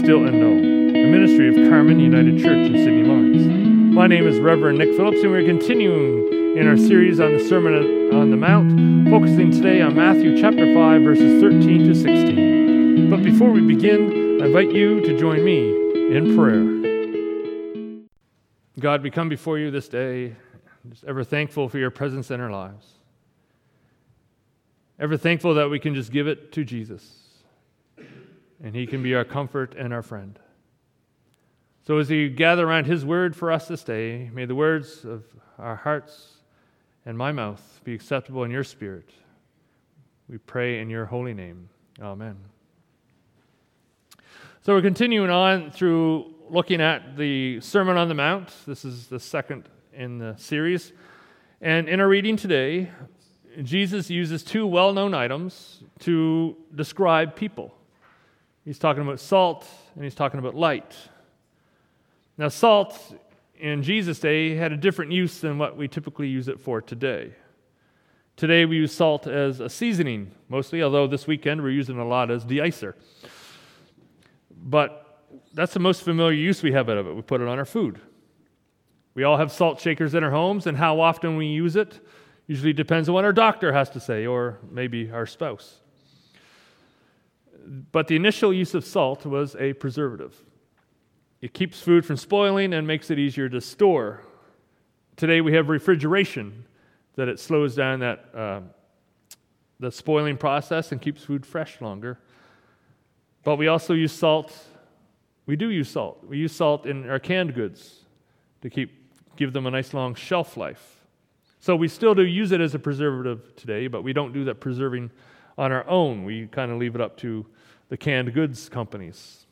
Still Know, a ministry of Carmen United Church in Sydney Lawrence. My name is Reverend Nick Phillips, and we're continuing in our series on the Sermon on the Mount, focusing today on Matthew chapter 5, verses 13 to 16. But before we begin, I invite you to join me in prayer. God, we come before you this day, just ever thankful for your presence in our lives. Ever thankful that we can just give it to Jesus and he can be our comfort and our friend. So, as we gather around his word for us this day, may the words of our hearts and my mouth be acceptable in your spirit. We pray in your holy name. Amen. So, we're continuing on through looking at the Sermon on the Mount. This is the second in the series. And in our reading today, Jesus uses two well known items to describe people. He's talking about salt and he's talking about light. Now, salt in Jesus' day had a different use than what we typically use it for today. Today, we use salt as a seasoning mostly, although this weekend we're using a lot as de-icer. But that's the most familiar use we have out of it. We put it on our food. We all have salt shakers in our homes, and how often we use it usually depends on what our doctor has to say, or maybe our spouse. But the initial use of salt was a preservative. It keeps food from spoiling and makes it easier to store. Today we have refrigeration that it slows down that uh, the spoiling process and keeps food fresh longer. But we also use salt. We do use salt. We use salt in our canned goods to keep give them a nice long shelf life. So we still do use it as a preservative today, but we don't do that preserving on our own. We kind of leave it up to the canned goods companies.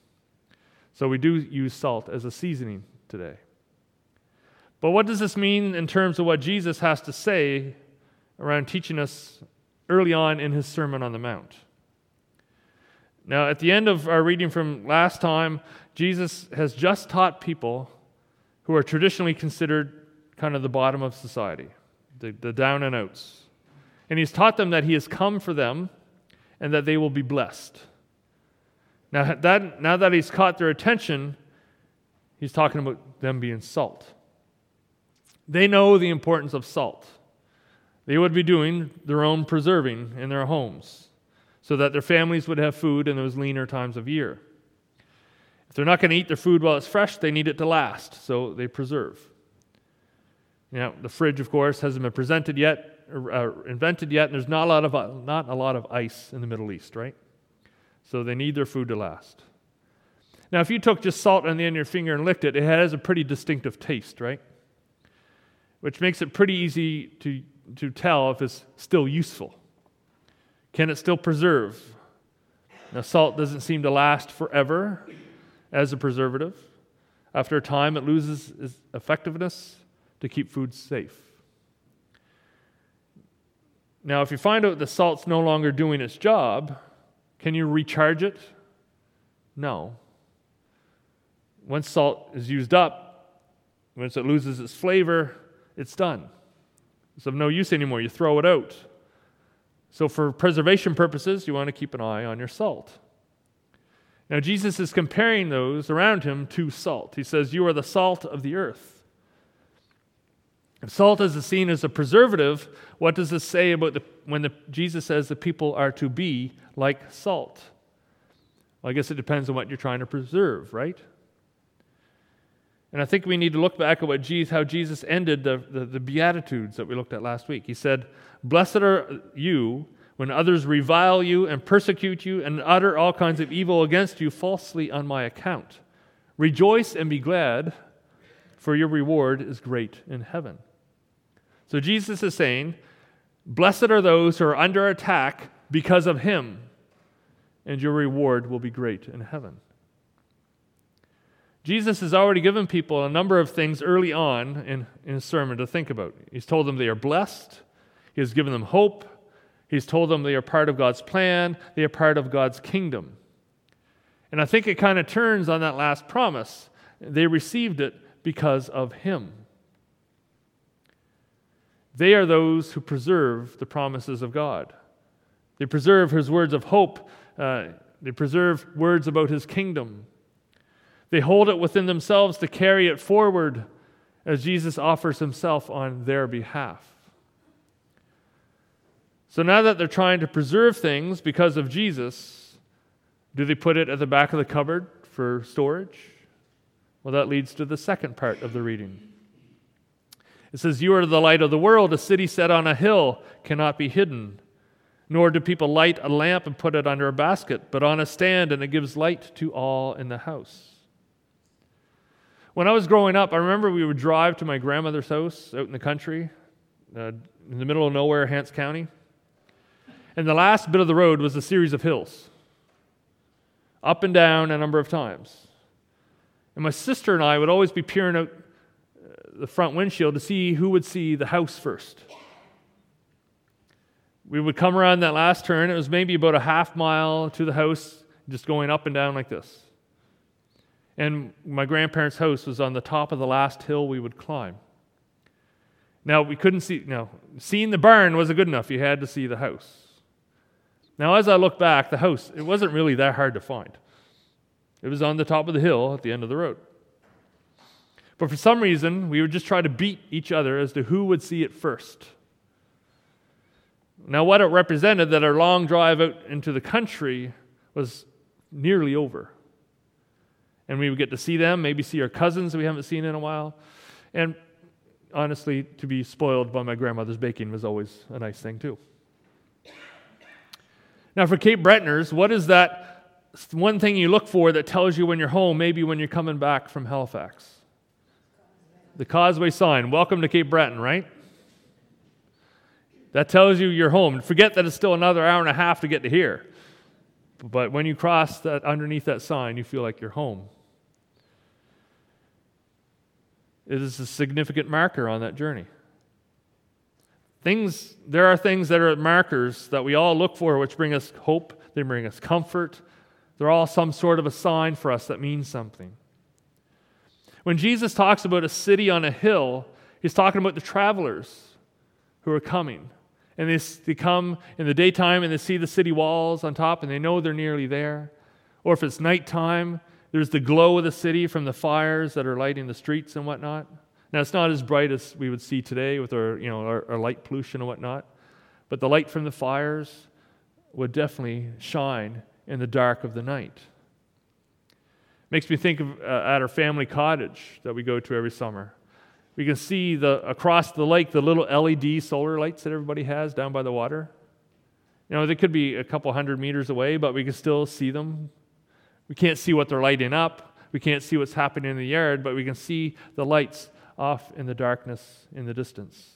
So we do use salt as a seasoning today. But what does this mean in terms of what Jesus has to say around teaching us early on in his Sermon on the Mount? Now, at the end of our reading from last time, Jesus has just taught people who are traditionally considered kind of the bottom of society, the, the down and outs. And he's taught them that he has come for them and that they will be blessed. Now that, now that he's caught their attention, he's talking about them being salt. They know the importance of salt. They would be doing their own preserving in their homes so that their families would have food in those leaner times of year. If they're not going to eat their food while it's fresh, they need it to last, so they preserve. Now, the fridge, of course, hasn't been presented yet, uh, invented yet, and there's not a lot of uh, not a lot of ice in the Middle East, right? So they need their food to last. Now, if you took just salt on the end of your finger and licked it, it has a pretty distinctive taste, right? Which makes it pretty easy to, to tell if it's still useful. Can it still preserve? Now, salt doesn't seem to last forever as a preservative. After a time, it loses its effectiveness to keep food safe. Now, if you find out the salt's no longer doing its job, can you recharge it? No. Once salt is used up, once it loses its flavor, it's done. It's of no use anymore. You throw it out. So, for preservation purposes, you want to keep an eye on your salt. Now, Jesus is comparing those around him to salt. He says, You are the salt of the earth. If salt is seen as a preservative, what does this say about the, when the, Jesus says the people are to be like salt? Well, I guess it depends on what you're trying to preserve, right? And I think we need to look back at what Jesus, how Jesus ended the, the, the Beatitudes that we looked at last week. He said, Blessed are you when others revile you and persecute you and utter all kinds of evil against you falsely on my account. Rejoice and be glad, for your reward is great in heaven. So Jesus is saying, Blessed are those who are under attack because of him, and your reward will be great in heaven. Jesus has already given people a number of things early on in, in his sermon to think about. He's told them they are blessed, he has given them hope, he's told them they are part of God's plan, they are part of God's kingdom. And I think it kind of turns on that last promise. They received it because of him. They are those who preserve the promises of God. They preserve his words of hope. Uh, they preserve words about his kingdom. They hold it within themselves to carry it forward as Jesus offers himself on their behalf. So now that they're trying to preserve things because of Jesus, do they put it at the back of the cupboard for storage? Well, that leads to the second part of the reading. It says, You are the light of the world. A city set on a hill cannot be hidden. Nor do people light a lamp and put it under a basket, but on a stand, and it gives light to all in the house. When I was growing up, I remember we would drive to my grandmother's house out in the country, uh, in the middle of nowhere, Hants County. And the last bit of the road was a series of hills, up and down a number of times. And my sister and I would always be peering out the front windshield to see who would see the house first we would come around that last turn. It was maybe about a half mile to the house, just going up and down like this. And my grandparents' house was on the top of the last hill we would climb. Now, we couldn't see, no, seeing the barn wasn't good enough. You had to see the house. Now, as I look back, the house, it wasn't really that hard to find. It was on the top of the hill at the end of the road. But for some reason, we would just try to beat each other as to who would see it first. Now, what it represented that our long drive out into the country was nearly over. And we would get to see them, maybe see our cousins that we haven't seen in a while. And honestly, to be spoiled by my grandmother's baking was always a nice thing, too. Now, for Cape Bretoners, what is that one thing you look for that tells you when you're home, maybe when you're coming back from Halifax? The Causeway sign. Welcome to Cape Breton, right? That tells you you're home. Forget that it's still another hour and a half to get to here. But when you cross that underneath that sign, you feel like you're home. It is a significant marker on that journey. Things, there are things that are markers that we all look for, which bring us hope, they bring us comfort. They're all some sort of a sign for us that means something. When Jesus talks about a city on a hill, he's talking about the travelers who are coming and they, they come in the daytime and they see the city walls on top and they know they're nearly there. Or if it's nighttime, there's the glow of the city from the fires that are lighting the streets and whatnot. Now, it's not as bright as we would see today with our, you know, our, our light pollution and whatnot, but the light from the fires would definitely shine in the dark of the night. Makes me think of uh, at our family cottage that we go to every summer. We can see the, across the lake the little LED solar lights that everybody has down by the water. You know, they could be a couple hundred meters away, but we can still see them. We can't see what they're lighting up. We can't see what's happening in the yard, but we can see the lights off in the darkness in the distance.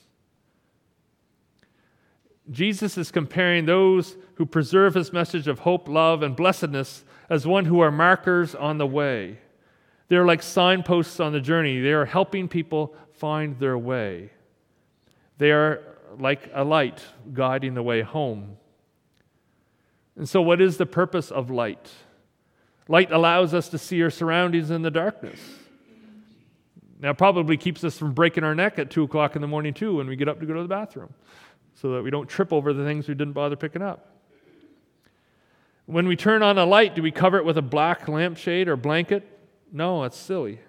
Jesus is comparing those who preserve his message of hope, love, and blessedness as one who are markers on the way. They're like signposts on the journey. They are helping people find their way. They are like a light guiding the way home. And so, what is the purpose of light? Light allows us to see our surroundings in the darkness. Now, probably keeps us from breaking our neck at 2 o'clock in the morning, too, when we get up to go to the bathroom, so that we don't trip over the things we didn't bother picking up. When we turn on a light, do we cover it with a black lampshade or blanket? No, that's silly.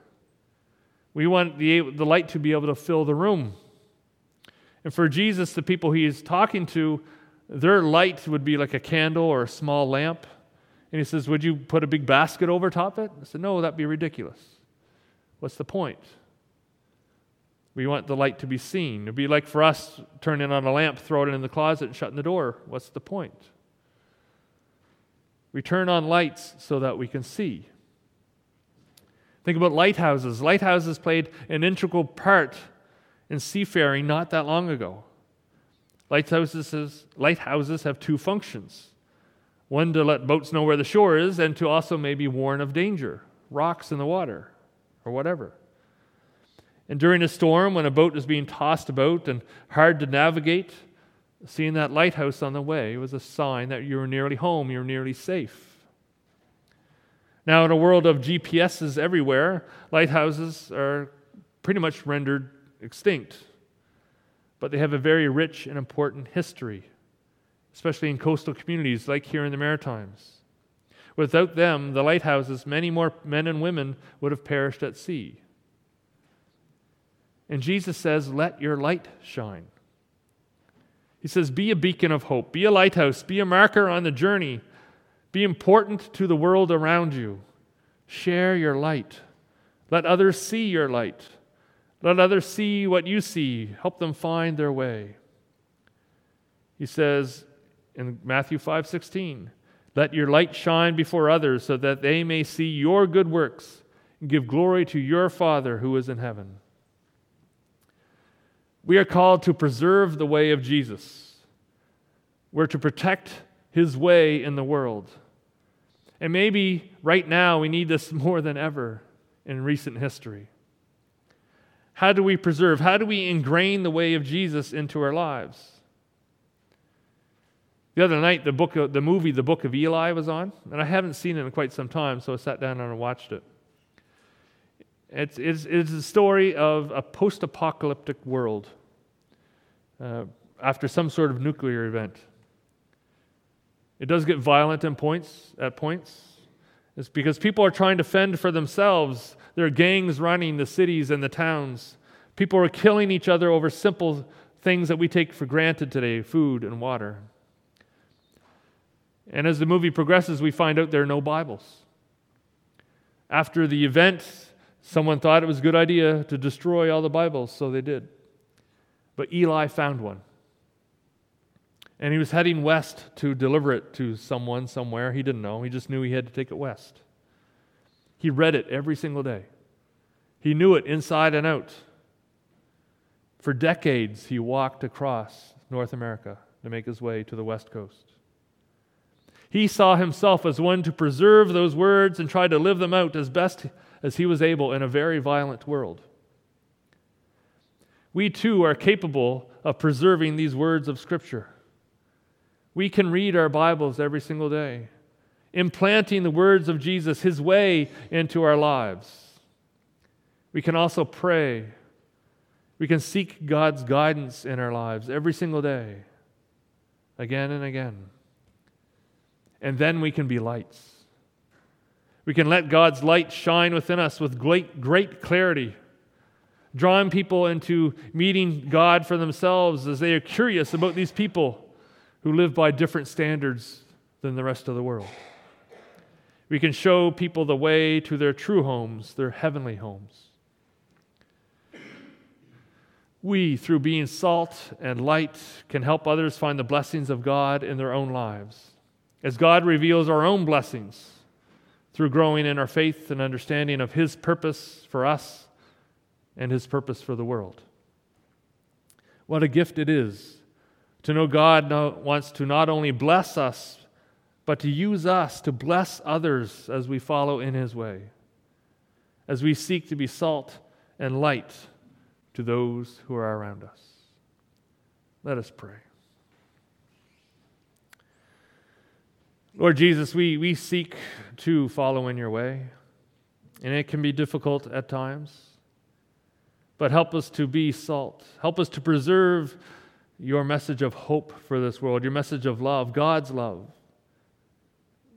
We want the, the light to be able to fill the room. And for Jesus, the people he is talking to, their light would be like a candle or a small lamp. And he says, Would you put a big basket over top of it? I said, No, that'd be ridiculous. What's the point? We want the light to be seen. It'd be like for us turning on a lamp, throwing it in the closet, and shutting the door. What's the point? We turn on lights so that we can see. Think about lighthouses. Lighthouses played an integral part in seafaring not that long ago. Lighthouses, lighthouses have two functions one to let boats know where the shore is, and to also maybe warn of danger, rocks in the water, or whatever. And during a storm, when a boat is being tossed about and hard to navigate, seeing that lighthouse on the way was a sign that you were nearly home, you were nearly safe. Now, in a world of GPSs everywhere, lighthouses are pretty much rendered extinct. But they have a very rich and important history, especially in coastal communities like here in the Maritimes. Without them, the lighthouses, many more men and women would have perished at sea. And Jesus says, Let your light shine. He says, Be a beacon of hope, be a lighthouse, be a marker on the journey, be important to the world around you. Share your light. Let others see your light. Let others see what you see. Help them find their way. He says in Matthew 5 16, Let your light shine before others so that they may see your good works and give glory to your Father who is in heaven. We are called to preserve the way of Jesus. We're to protect his way in the world. And maybe right now we need this more than ever in recent history. How do we preserve? How do we ingrain the way of Jesus into our lives? The other night, the book, the movie, The Book of Eli, was on, and I haven't seen it in quite some time, so I sat down and I watched it. It's, it's, it's a story of a post apocalyptic world uh, after some sort of nuclear event. It does get violent in points, at points. It's because people are trying to fend for themselves. There are gangs running the cities and the towns. People are killing each other over simple things that we take for granted today food and water. And as the movie progresses, we find out there are no Bibles. After the event, someone thought it was a good idea to destroy all the Bibles, so they did. But Eli found one. And he was heading west to deliver it to someone somewhere. He didn't know, he just knew he had to take it west. He read it every single day, he knew it inside and out. For decades, he walked across North America to make his way to the West Coast. He saw himself as one to preserve those words and try to live them out as best as he was able in a very violent world. We too are capable of preserving these words of Scripture. We can read our Bibles every single day, implanting the words of Jesus, His way, into our lives. We can also pray. We can seek God's guidance in our lives every single day, again and again and then we can be lights. We can let God's light shine within us with great, great clarity, drawing people into meeting God for themselves as they are curious about these people who live by different standards than the rest of the world. We can show people the way to their true homes, their heavenly homes. We, through being salt and light, can help others find the blessings of God in their own lives as God reveals our own blessings through growing in our faith and understanding of His purpose for us and His purpose for the world. What a gift it is to know God wants to not only bless us, but to use us to bless others as we follow in His way, as we seek to be salt and light to those who are around us. Let us pray. Lord Jesus, we, we seek to follow in your way, and it can be difficult at times. But help us to be salt. Help us to preserve your message of hope for this world, your message of love, God's love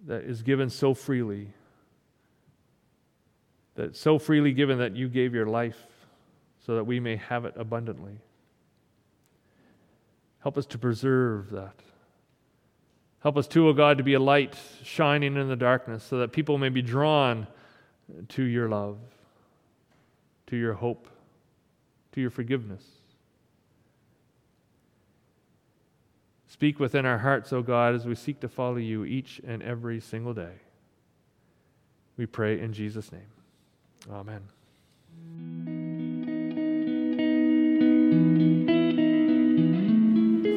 that is given so freely. That so freely given that you gave your life so that we may have it abundantly. Help us to preserve that. Help us too, O God, to be a light shining in the darkness so that people may be drawn to your love, to your hope, to your forgiveness. Speak within our hearts, O God, as we seek to follow you each and every single day. We pray in Jesus' name. Amen.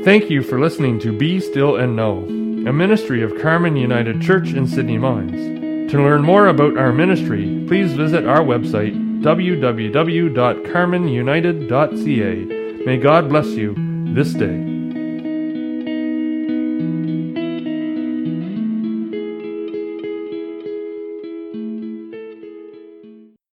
Thank you for listening to Be Still and Know a ministry of Carmen United Church in Sydney Mines. To learn more about our ministry, please visit our website www.carmenunited.ca. May God bless you this day.